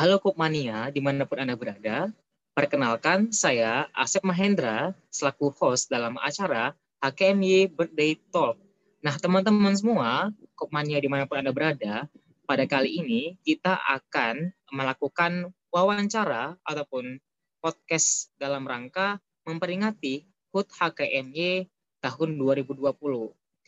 Halo Kopmania, di mana pun Anda berada. Perkenalkan, saya Asep Mahendra, selaku host dalam acara HKMY Birthday Talk. Nah, teman-teman semua, Kopmania di mana pun Anda berada, pada kali ini kita akan melakukan wawancara ataupun podcast dalam rangka memperingati HUT HKMY tahun 2020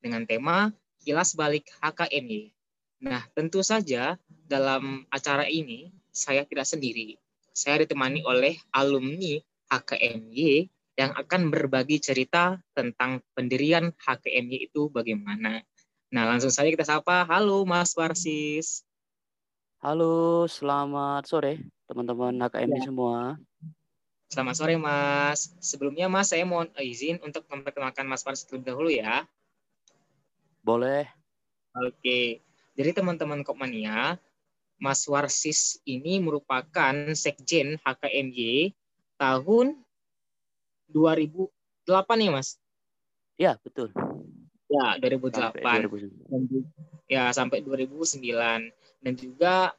dengan tema Kilas Balik HKMY. Nah, tentu saja dalam acara ini saya tidak sendiri. Saya ditemani oleh alumni HKMY yang akan berbagi cerita tentang pendirian HKMY itu bagaimana. Nah, langsung saja kita sapa. Halo Mas Warsis. Halo, selamat sore teman-teman HKMY ya. semua. Selamat sore Mas. Sebelumnya Mas, saya mohon izin untuk memperkenalkan Mas Warsis terlebih dahulu ya. Boleh. Oke. Jadi teman-teman Kopmania, Mas Warsis ini merupakan sekjen HKMY tahun 2008 ya, Mas? Ya, betul. Ya, 2008. Sampai 2009. Ya, sampai 2009. Dan juga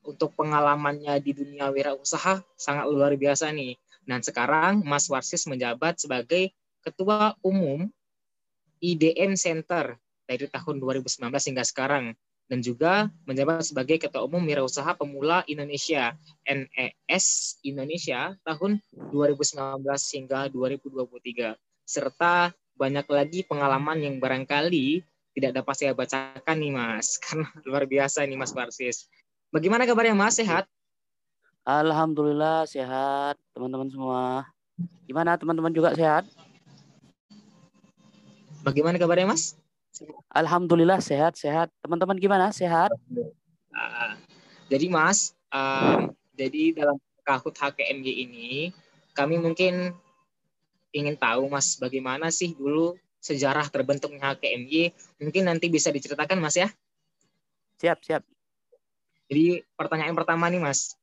untuk pengalamannya di dunia wirausaha sangat luar biasa nih. Dan sekarang Mas Warsis menjabat sebagai Ketua Umum IDM Center dari tahun 2019 hingga sekarang dan juga menjabat sebagai Ketua Umum Wirausaha Pemula Indonesia NES Indonesia tahun 2019 hingga 2023 serta banyak lagi pengalaman yang barangkali tidak dapat saya bacakan nih Mas karena luar biasa nih Mas Barsis. Bagaimana kabarnya Mas sehat? Alhamdulillah sehat teman-teman semua. Gimana teman-teman juga sehat? Bagaimana kabarnya Mas? Alhamdulillah sehat sehat. Teman-teman gimana? Sehat? Uh, jadi Mas, um, jadi dalam kahut HKMY ini kami mungkin ingin tahu Mas bagaimana sih dulu sejarah terbentuknya HKMY. Mungkin nanti bisa diceritakan Mas ya. Siap, siap. Jadi pertanyaan pertama nih Mas.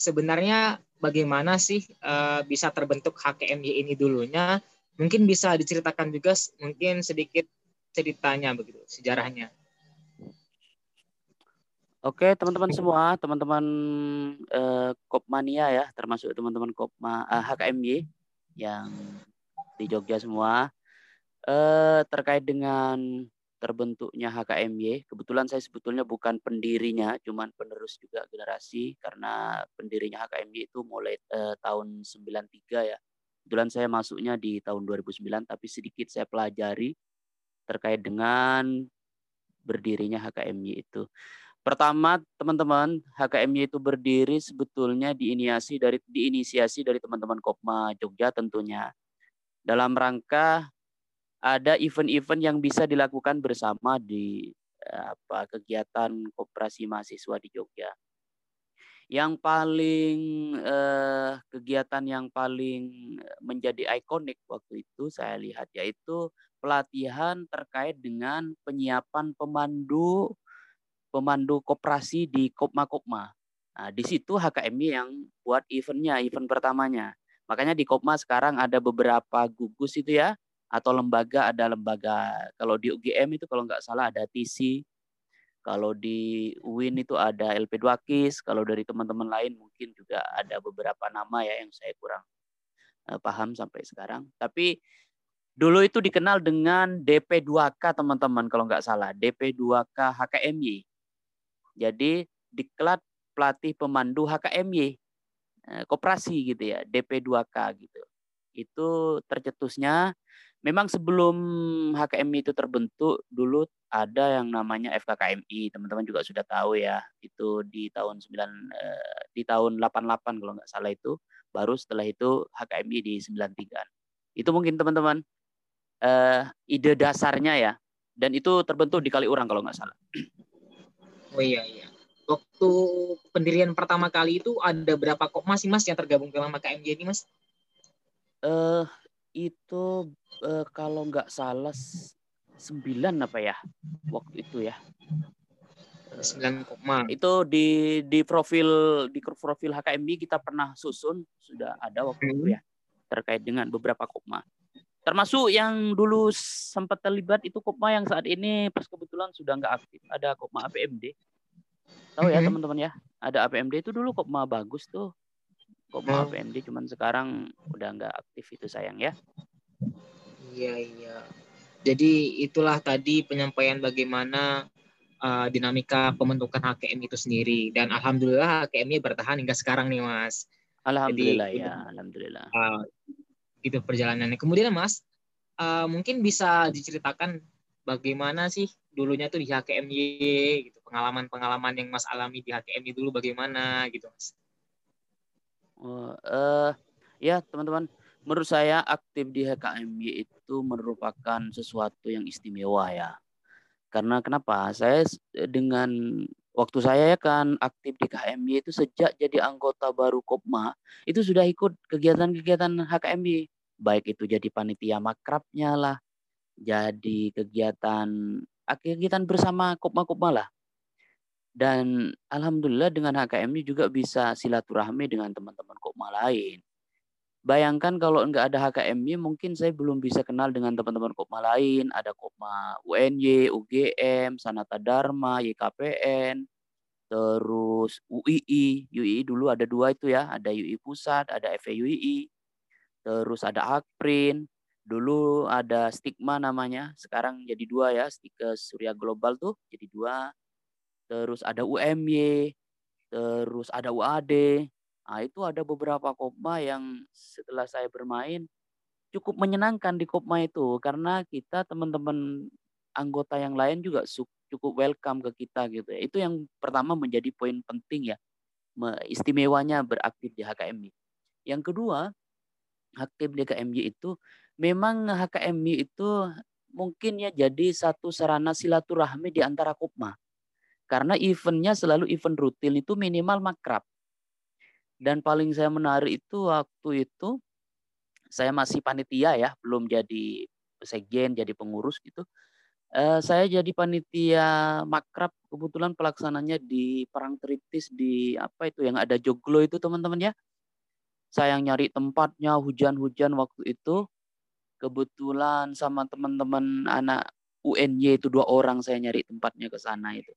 Sebenarnya bagaimana sih uh, bisa terbentuk HKMY ini dulunya? Mungkin bisa diceritakan juga mungkin sedikit ceritanya begitu, sejarahnya. Oke, teman-teman semua, teman-teman eh, Kopmania ya, termasuk teman-teman Kopma eh, HKMY yang di Jogja semua. Eh, terkait dengan terbentuknya HKMY, kebetulan saya sebetulnya bukan pendirinya, cuman penerus juga generasi karena pendirinya HKMY itu mulai eh, tahun 93 ya. Kebetulan saya masuknya di tahun 2009 tapi sedikit saya pelajari terkait dengan berdirinya HKMY itu. Pertama, teman-teman, HKMY itu berdiri sebetulnya diinisiasi dari diinisiasi dari teman-teman Kopma Jogja tentunya. Dalam rangka ada event-event yang bisa dilakukan bersama di apa kegiatan koperasi mahasiswa di Jogja. Yang paling eh, kegiatan yang paling menjadi ikonik waktu itu saya lihat yaitu pelatihan terkait dengan penyiapan pemandu pemandu koperasi di Kopma-Kopma. Nah, di situ HKMI yang buat eventnya, event pertamanya. Makanya di Kopma sekarang ada beberapa gugus itu ya, atau lembaga ada lembaga. Kalau di UGM itu kalau nggak salah ada TC, kalau di UIN itu ada LP2 KIS, kalau dari teman-teman lain mungkin juga ada beberapa nama ya yang saya kurang uh, paham sampai sekarang. Tapi Dulu itu dikenal dengan DP2K teman-teman kalau nggak salah. DP2K HKMY. Jadi diklat pelatih pemandu HKMY. Eh, koperasi gitu ya. DP2K gitu. Itu tercetusnya. Memang sebelum HKMI itu terbentuk dulu ada yang namanya FKKMI. Teman-teman juga sudah tahu ya. Itu di tahun 9 eh, di tahun 88 kalau nggak salah itu. Baru setelah itu HKMI di 93. Itu mungkin teman-teman uh, ide dasarnya ya. Dan itu terbentuk di Kaliurang kalau nggak salah. Oh iya iya. Waktu pendirian pertama kali itu ada berapa kok masih mas yang tergabung dalam KMJ ini mas? Eh uh, itu uh, kalau nggak salah sembilan apa ya waktu itu ya. Sembilan koma. Itu di di profil di profil HKMB kita pernah susun sudah ada waktu hmm. itu ya terkait dengan beberapa koma. Termasuk yang dulu sempat terlibat itu Kopma yang saat ini pas kebetulan sudah nggak aktif. Ada Kopma APMD. Tahu ya teman-teman ya, ada APMD itu dulu Kopma bagus tuh. Kopma. APMD cuman sekarang udah nggak aktif itu sayang ya. Iya iya. Jadi itulah tadi penyampaian bagaimana uh, dinamika pembentukan HKM itu sendiri dan alhamdulillah HKM-nya bertahan hingga sekarang nih Mas. Alhamdulillah Jadi, ya, alhamdulillah. Uh, itu perjalanannya. Kemudian Mas, uh, mungkin bisa diceritakan bagaimana sih dulunya tuh di HKMY gitu pengalaman-pengalaman yang Mas alami di HKMY dulu bagaimana gitu Mas. Oh, uh, ya teman-teman menurut saya aktif di HKMY itu merupakan sesuatu yang istimewa ya. Karena kenapa? Saya dengan waktu saya ya kan aktif di KMY itu sejak jadi anggota baru Kopma itu sudah ikut kegiatan-kegiatan HKMY baik itu jadi panitia makrabnya lah jadi kegiatan kegiatan bersama Kopma-Kopma lah. Dan alhamdulillah dengan HKMY juga bisa silaturahmi dengan teman-teman Kopma lain Bayangkan kalau nggak ada HKMY, mungkin saya belum bisa kenal dengan teman-teman Kopma lain. Ada Kopma UNY, UGM, Sanata Dharma, YKPN, terus UII. UII dulu ada dua itu ya, ada UI Pusat, ada FEUI. Terus ada Akprin. Dulu ada Stigma namanya, sekarang jadi dua ya, Stika Surya Global tuh jadi dua. Terus ada UMY, terus ada UAD, Nah, itu ada beberapa kopma yang setelah saya bermain cukup menyenangkan di kopma itu karena kita teman-teman anggota yang lain juga cukup welcome ke kita gitu ya. Itu yang pertama menjadi poin penting ya. Istimewanya beraktif di HKMI. Yang kedua, aktif di HKMI itu memang HKMI itu mungkin ya jadi satu sarana silaturahmi di antara kopma. Karena eventnya selalu event rutin itu minimal makrab. Dan paling saya menarik itu waktu itu saya masih panitia ya, belum jadi sekjen, jadi pengurus gitu. Uh, saya jadi panitia makrab kebetulan pelaksananya di perang tritis di apa itu yang ada joglo itu teman-teman ya. Saya yang nyari tempatnya hujan-hujan waktu itu. Kebetulan sama teman-teman anak UNY itu dua orang saya nyari tempatnya ke sana itu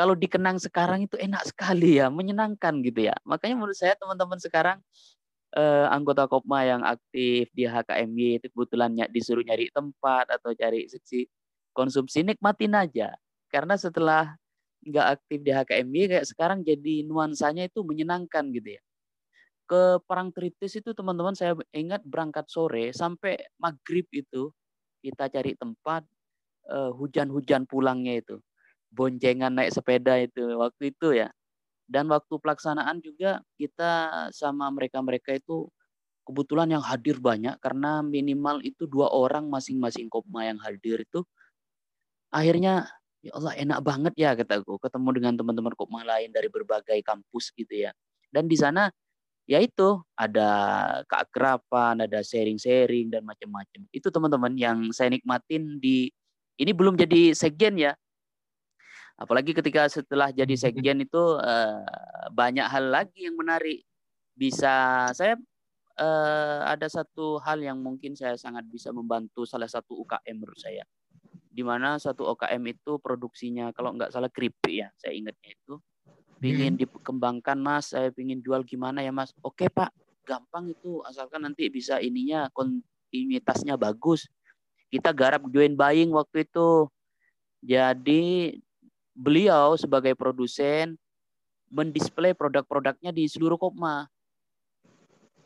kalau dikenang sekarang itu enak sekali ya, menyenangkan gitu ya. Makanya menurut saya teman-teman sekarang eh, anggota Kopma yang aktif di HKMY itu kebetulan disuruh nyari tempat atau cari seksi konsumsi nikmatin aja. Karena setelah nggak aktif di HKMY kayak sekarang jadi nuansanya itu menyenangkan gitu ya. Ke Perang Tritis itu teman-teman saya ingat berangkat sore sampai maghrib itu kita cari tempat uh, hujan-hujan pulangnya itu boncengan naik sepeda itu waktu itu ya. Dan waktu pelaksanaan juga kita sama mereka-mereka itu kebetulan yang hadir banyak karena minimal itu dua orang masing-masing kopma yang hadir itu akhirnya ya Allah enak banget ya kataku ketemu dengan teman-teman kopma lain dari berbagai kampus gitu ya. Dan di sana ya itu ada keakraban, ada sharing-sharing dan macam-macam. Itu teman-teman yang saya nikmatin di ini belum jadi sekjen ya, Apalagi ketika setelah jadi sekjen itu uh, banyak hal lagi yang menarik. Bisa saya uh, ada satu hal yang mungkin saya sangat bisa membantu salah satu UKM menurut saya. Di mana satu UKM itu produksinya kalau nggak salah keripik ya, saya ingatnya itu. Pingin hmm. dikembangkan mas, saya pingin jual gimana ya mas? Oke pak, gampang itu asalkan nanti bisa ininya kontinuitasnya bagus. Kita garap join buying waktu itu. Jadi beliau sebagai produsen mendisplay produk-produknya di seluruh Kopma.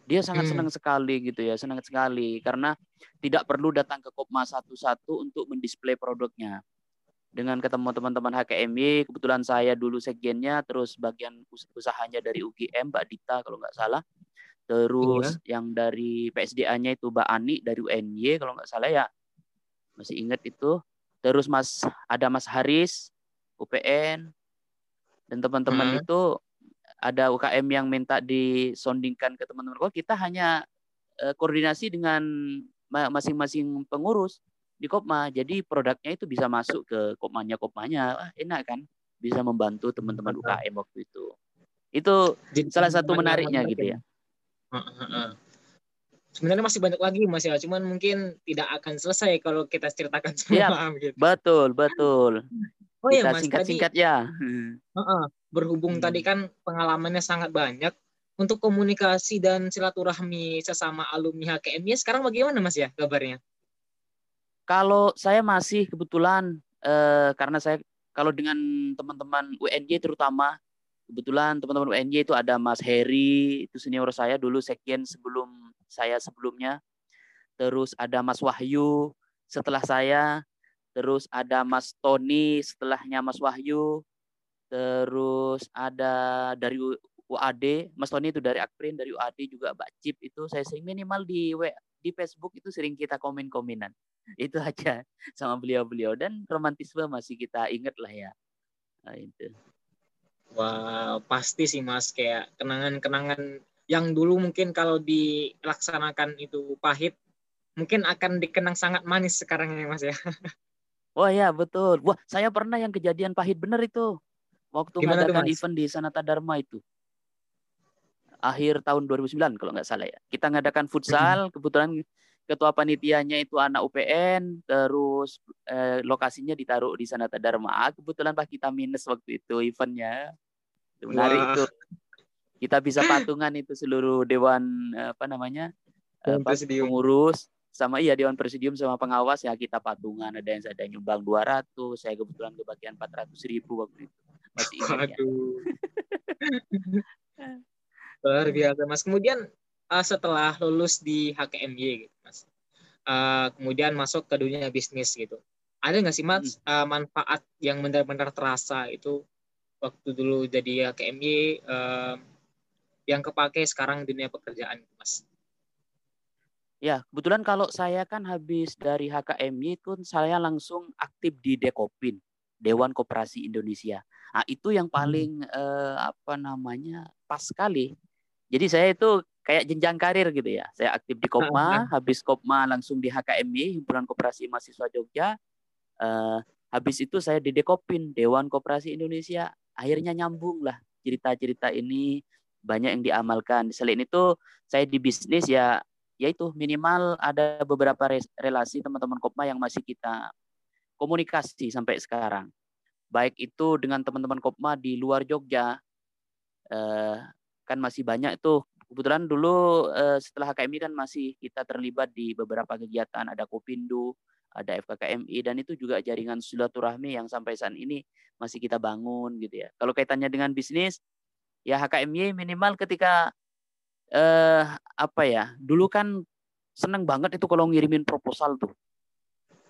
Dia sangat hmm. senang sekali gitu ya, senang sekali karena tidak perlu datang ke Kopma satu-satu untuk mendisplay produknya. Dengan ketemu teman-teman HKMY, kebetulan saya dulu sekjennya, terus bagian usahanya dari UGM, Mbak Dita kalau nggak salah. Terus iya. yang dari PSDA-nya itu Mbak Ani dari UNY kalau nggak salah ya. Masih ingat itu. Terus Mas ada Mas Haris UPN dan teman-teman hmm. itu ada UKM yang minta disondingkan ke teman-teman. Kok kita hanya uh, koordinasi dengan masing-masing pengurus di Kopma. Jadi produknya itu bisa masuk ke Kopmanya Kopmanya. Wah, enak kan? Bisa membantu teman-teman UKM waktu itu. Itu jadi, salah satu menariknya gitu ya. Sebenarnya masih banyak lagi mas ya. Cuman mungkin tidak akan selesai kalau kita ceritakan semua ya, gitu. betul betul Oh iya, iya, singkat-singkat ya. Uh -uh, berhubung hmm. tadi kan pengalamannya sangat banyak untuk komunikasi dan silaturahmi sesama alumni HKM ya sekarang bagaimana Mas ya kabarnya? Kalau saya masih kebetulan eh, karena saya kalau dengan teman-teman UNJ terutama kebetulan teman-teman UNJ itu ada Mas Heri itu senior saya dulu sekian sebelum saya sebelumnya terus ada Mas Wahyu setelah saya terus ada Mas Tony setelahnya Mas Wahyu. Terus ada dari UAD Mas Tony itu dari Akprin dari UAD juga Mbak Cip itu. Saya sering minimal di di Facebook itu sering kita komen-komenan. Itu aja sama beliau-beliau. Dan romantisme masih kita ingat lah ya. Nah, itu. Wah pasti sih mas. Kayak kenangan-kenangan yang dulu mungkin kalau dilaksanakan itu pahit mungkin akan dikenang sangat manis sekarang ya mas ya wah ya betul wah saya pernah yang kejadian pahit bener itu waktu Gimana mengadakan event di Sanata Dharma itu akhir tahun 2009 kalau nggak salah ya kita ngadakan futsal kebetulan ketua panitianya itu anak UPN, terus eh, lokasinya ditaruh di sana Dharma. Ah, kebetulan Pak kita minus waktu itu eventnya. Itu menarik Wah. itu. Kita bisa patungan itu seluruh dewan apa namanya? Apa, pengurus sama iya dewan presidium sama pengawas ya kita patungan ada yang saya nyumbang 200 saya kebetulan kebagian 400 ribu waktu itu. Masih ingat ya. Luar biasa mas. Kemudian uh, setelah lulus di HKMY gitu mas uh, kemudian masuk ke dunia bisnis gitu. Ada nggak sih mas hmm. uh, manfaat yang benar-benar terasa itu waktu dulu jadi HKMY uh, yang kepake sekarang dunia pekerjaan mas Ya, kebetulan kalau saya kan habis dari HKMY itu saya langsung aktif di Dekopin, Dewan Koperasi Indonesia. Nah, itu yang hmm. paling hmm. eh, apa namanya pas sekali. Jadi saya itu kayak jenjang karir gitu ya. Saya aktif di Kopma, habis Kopma langsung di HKMI, Himpunan Koperasi Mahasiswa Jogja. Uh, habis itu saya di Dekopin, Dewan Koperasi Indonesia. Akhirnya nyambung lah cerita-cerita ini banyak yang diamalkan. Selain itu saya di bisnis ya yaitu minimal ada beberapa relasi teman-teman Kopma yang masih kita komunikasi sampai sekarang. Baik itu dengan teman-teman Kopma di luar Jogja, eh, kan masih banyak tuh kebetulan dulu uh, setelah HKMI kan masih kita terlibat di beberapa kegiatan ada Kopindo, ada FKKMI dan itu juga jaringan silaturahmi yang sampai saat ini masih kita bangun gitu ya. Kalau kaitannya dengan bisnis ya HKMI minimal ketika eh apa ya? Dulu kan seneng banget itu kalau ngirimin proposal tuh.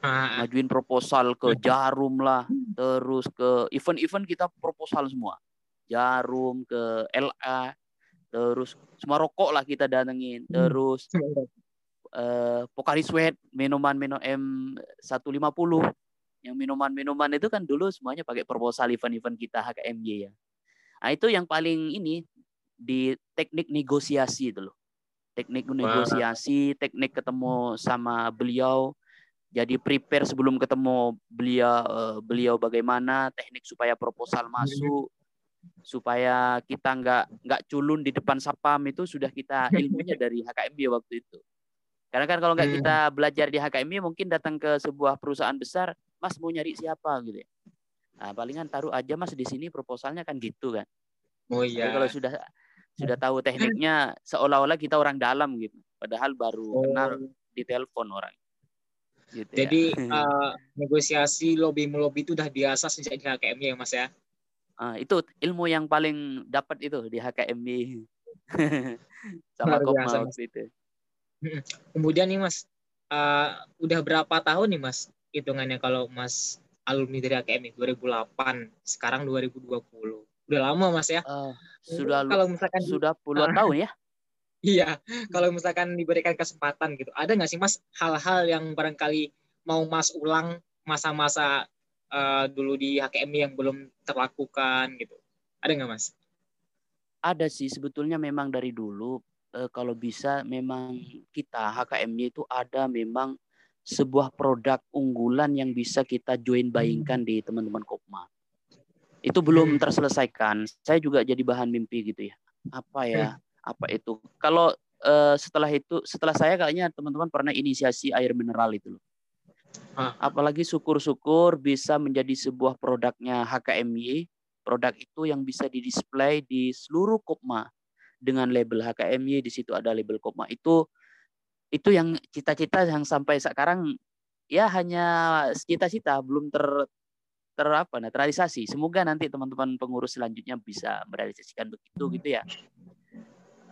Ah. Ngajuin proposal ke Jarum lah, terus ke event-event kita proposal semua. Jarum ke LA, terus semua rokok lah kita datengin hmm. terus uh, Pokari Sweat minuman minum M150 yang minuman-minuman itu kan dulu semuanya pakai proposal event-event kita HKMY ya nah itu yang paling ini di teknik negosiasi itu loh teknik negosiasi teknik ketemu sama beliau jadi prepare sebelum ketemu beliau uh, beliau bagaimana teknik supaya proposal masuk supaya kita nggak nggak culun di depan sapam itu sudah kita ilmunya dari HKMB waktu itu. Karena kan kalau nggak hmm. kita belajar di HKMB mungkin datang ke sebuah perusahaan besar, Mas mau nyari siapa gitu ya. Nah, palingan taruh aja Mas di sini proposalnya kan gitu kan. Oh iya. Tapi kalau sudah sudah tahu tekniknya seolah-olah kita orang dalam gitu. Padahal baru oh. kenal di telepon orang. Gitu. Jadi ya. uh, negosiasi lobby melobi itu udah biasa sejak di HKM ya Mas ya. Uh, itu ilmu yang paling dapat itu di HKMB sama Kopma itu. Kemudian nih Mas, uh, udah berapa tahun nih Mas hitungannya kalau Mas alumni dari HKMI 2008, sekarang 2020. Udah lama Mas ya? Uh, sudah kalau misalkan sudah puluhan uh, tahun ya? Iya, kalau misalkan diberikan kesempatan gitu, ada nggak sih Mas hal-hal yang barangkali mau Mas ulang masa-masa uh, dulu di HKMI yang belum terlakukan gitu? Ada nggak mas? Ada sih sebetulnya memang dari dulu uh, kalau bisa memang kita HKMI itu ada memang sebuah produk unggulan yang bisa kita join buyingkan di teman-teman Kopma. Itu belum hmm. terselesaikan. Saya juga jadi bahan mimpi gitu ya. Apa ya? Hmm. Apa itu? Kalau uh, setelah itu, setelah saya kayaknya teman-teman pernah inisiasi air mineral itu loh. Apalagi syukur-syukur bisa menjadi sebuah produknya HKMY, produk itu yang bisa didisplay di seluruh Kopma dengan label HKMY di situ ada label Kopma itu itu yang cita-cita yang sampai sekarang ya hanya cita-cita belum ter ter apa naturalisasi. Semoga nanti teman-teman pengurus selanjutnya bisa merealisasikan begitu gitu ya.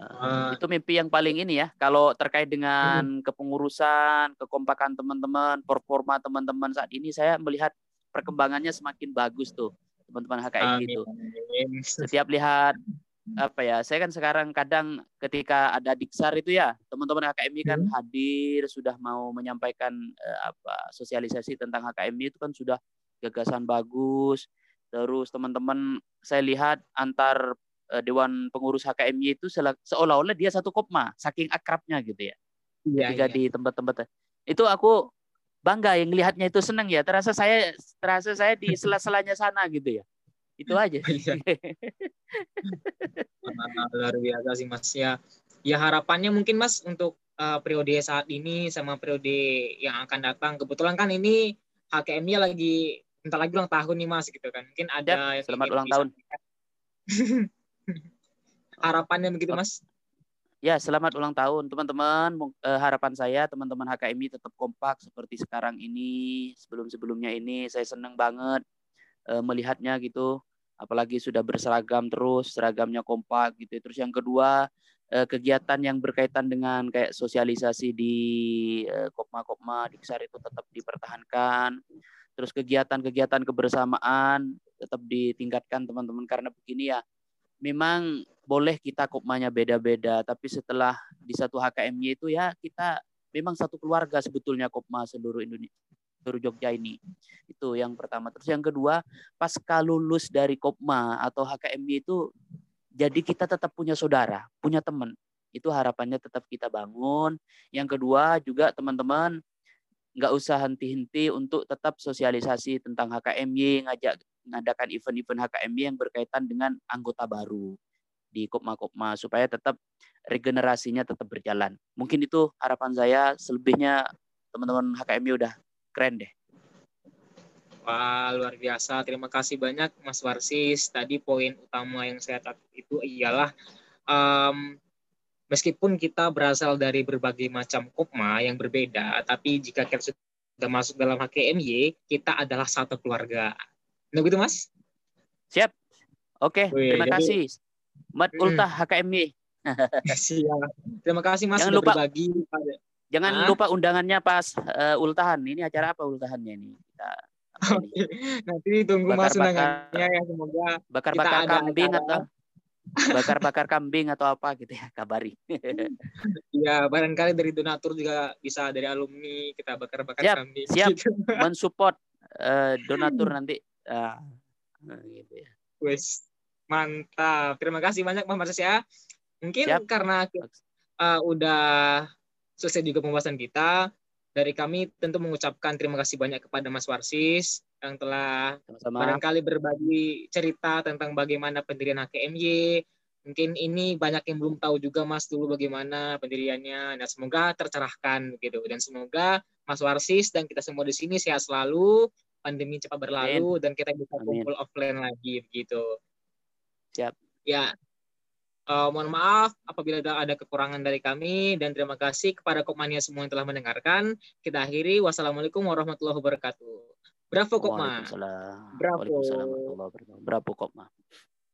Uh, itu mimpi yang paling ini ya. Kalau terkait dengan hmm. kepengurusan, kekompakan teman-teman, performa teman-teman saat ini, saya melihat perkembangannya semakin bagus tuh teman-teman HKM itu. Setiap lihat apa ya, saya kan sekarang kadang ketika ada diksar itu ya, teman-teman HKMI kan hmm. hadir sudah mau menyampaikan uh, apa sosialisasi tentang HKMI itu kan sudah gagasan bagus. Terus teman-teman saya lihat antar uh, Dewan Pengurus HKMY itu seolah-olah dia satu kopma, saking akrabnya gitu ya. Iya, Ketika iya. di tempat-tempat itu aku bangga yang lihatnya itu senang ya. Terasa saya terasa saya di sela-selanya sana gitu ya. Itu aja. Iya. Luar biasa sih Mas ya. Ya harapannya mungkin Mas untuk uh, periode saat ini sama periode yang akan datang. Kebetulan kan ini HKM-nya lagi bentar lagi ulang tahun nih Mas gitu kan. Mungkin ada ya, selamat ulang tahun. harapannya begitu mas? Ya selamat ulang tahun teman-teman. Eh, harapan saya teman-teman HKMI tetap kompak seperti sekarang ini sebelum-sebelumnya ini. Saya senang banget eh, melihatnya gitu. Apalagi sudah berseragam terus seragamnya kompak gitu. Terus yang kedua eh, kegiatan yang berkaitan dengan kayak sosialisasi di kopma-kopma di Kisar itu tetap dipertahankan terus kegiatan-kegiatan kebersamaan tetap ditingkatkan teman-teman karena begini ya memang boleh kita kopmanya beda-beda, tapi setelah di satu HKMY itu ya kita memang satu keluarga sebetulnya kopma seluruh Indonesia, seluruh Jogja ini. Itu yang pertama. Terus yang kedua, pasca lulus dari kopma atau HKMY itu jadi kita tetap punya saudara, punya teman. Itu harapannya tetap kita bangun. Yang kedua juga teman-teman nggak usah henti-henti untuk tetap sosialisasi tentang HKMY, ngajak mengadakan event-event HKMB yang berkaitan dengan anggota baru di Kopma-Kopma supaya tetap regenerasinya tetap berjalan. Mungkin itu harapan saya. Selebihnya teman-teman HKMB udah keren deh. Wah, luar biasa. Terima kasih banyak Mas Warsis. Tadi poin utama yang saya catat itu ialah um, meskipun kita berasal dari berbagai macam kopma yang berbeda, tapi jika kita sudah masuk dalam HKMY, kita adalah satu keluarga. Nah gitu mas? Siap. Oke, Wih, terima jadi, kasih. Mat hmm. Ultah HKMI. Siap. Terima kasih mas jangan lupa, berbagi. Jangan Hah? lupa undangannya pas uh, ultahan. Ini acara apa ultahannya ini? Kita? Nanti tunggu bakar, mas undangannya ya semoga bakar-bakar kambing acara. atau bakar-bakar kambing atau apa gitu ya kabari. Iya barangkali dari donatur juga bisa dari alumni kita bakar-bakar siap, kambing. Siap gitu. mensupport uh, donatur nanti nah, gitu ya. Wes, mantap. Terima kasih banyak Mas Marses ya. Mungkin Siap. karena uh, udah selesai juga pembahasan kita, dari kami tentu mengucapkan terima kasih banyak kepada Mas Warsis yang telah Sama-sama. barangkali berbagi cerita tentang bagaimana pendirian HKMY. Mungkin ini banyak yang belum tahu juga Mas dulu bagaimana pendiriannya. Dan semoga tercerahkan gitu. Dan semoga Mas Warsis dan kita semua di sini sehat selalu, pandemi cepat berlalu Amin. dan kita bisa kumpul offline lagi begitu. Siap. Ya. Uh, mohon maaf apabila ada, ada kekurangan dari kami dan terima kasih kepada Kopmania semua yang telah mendengarkan. Kita akhiri. Wassalamualaikum warahmatullahi wabarakatuh. Bravo Kopma. Bravo. Bravo Kopma.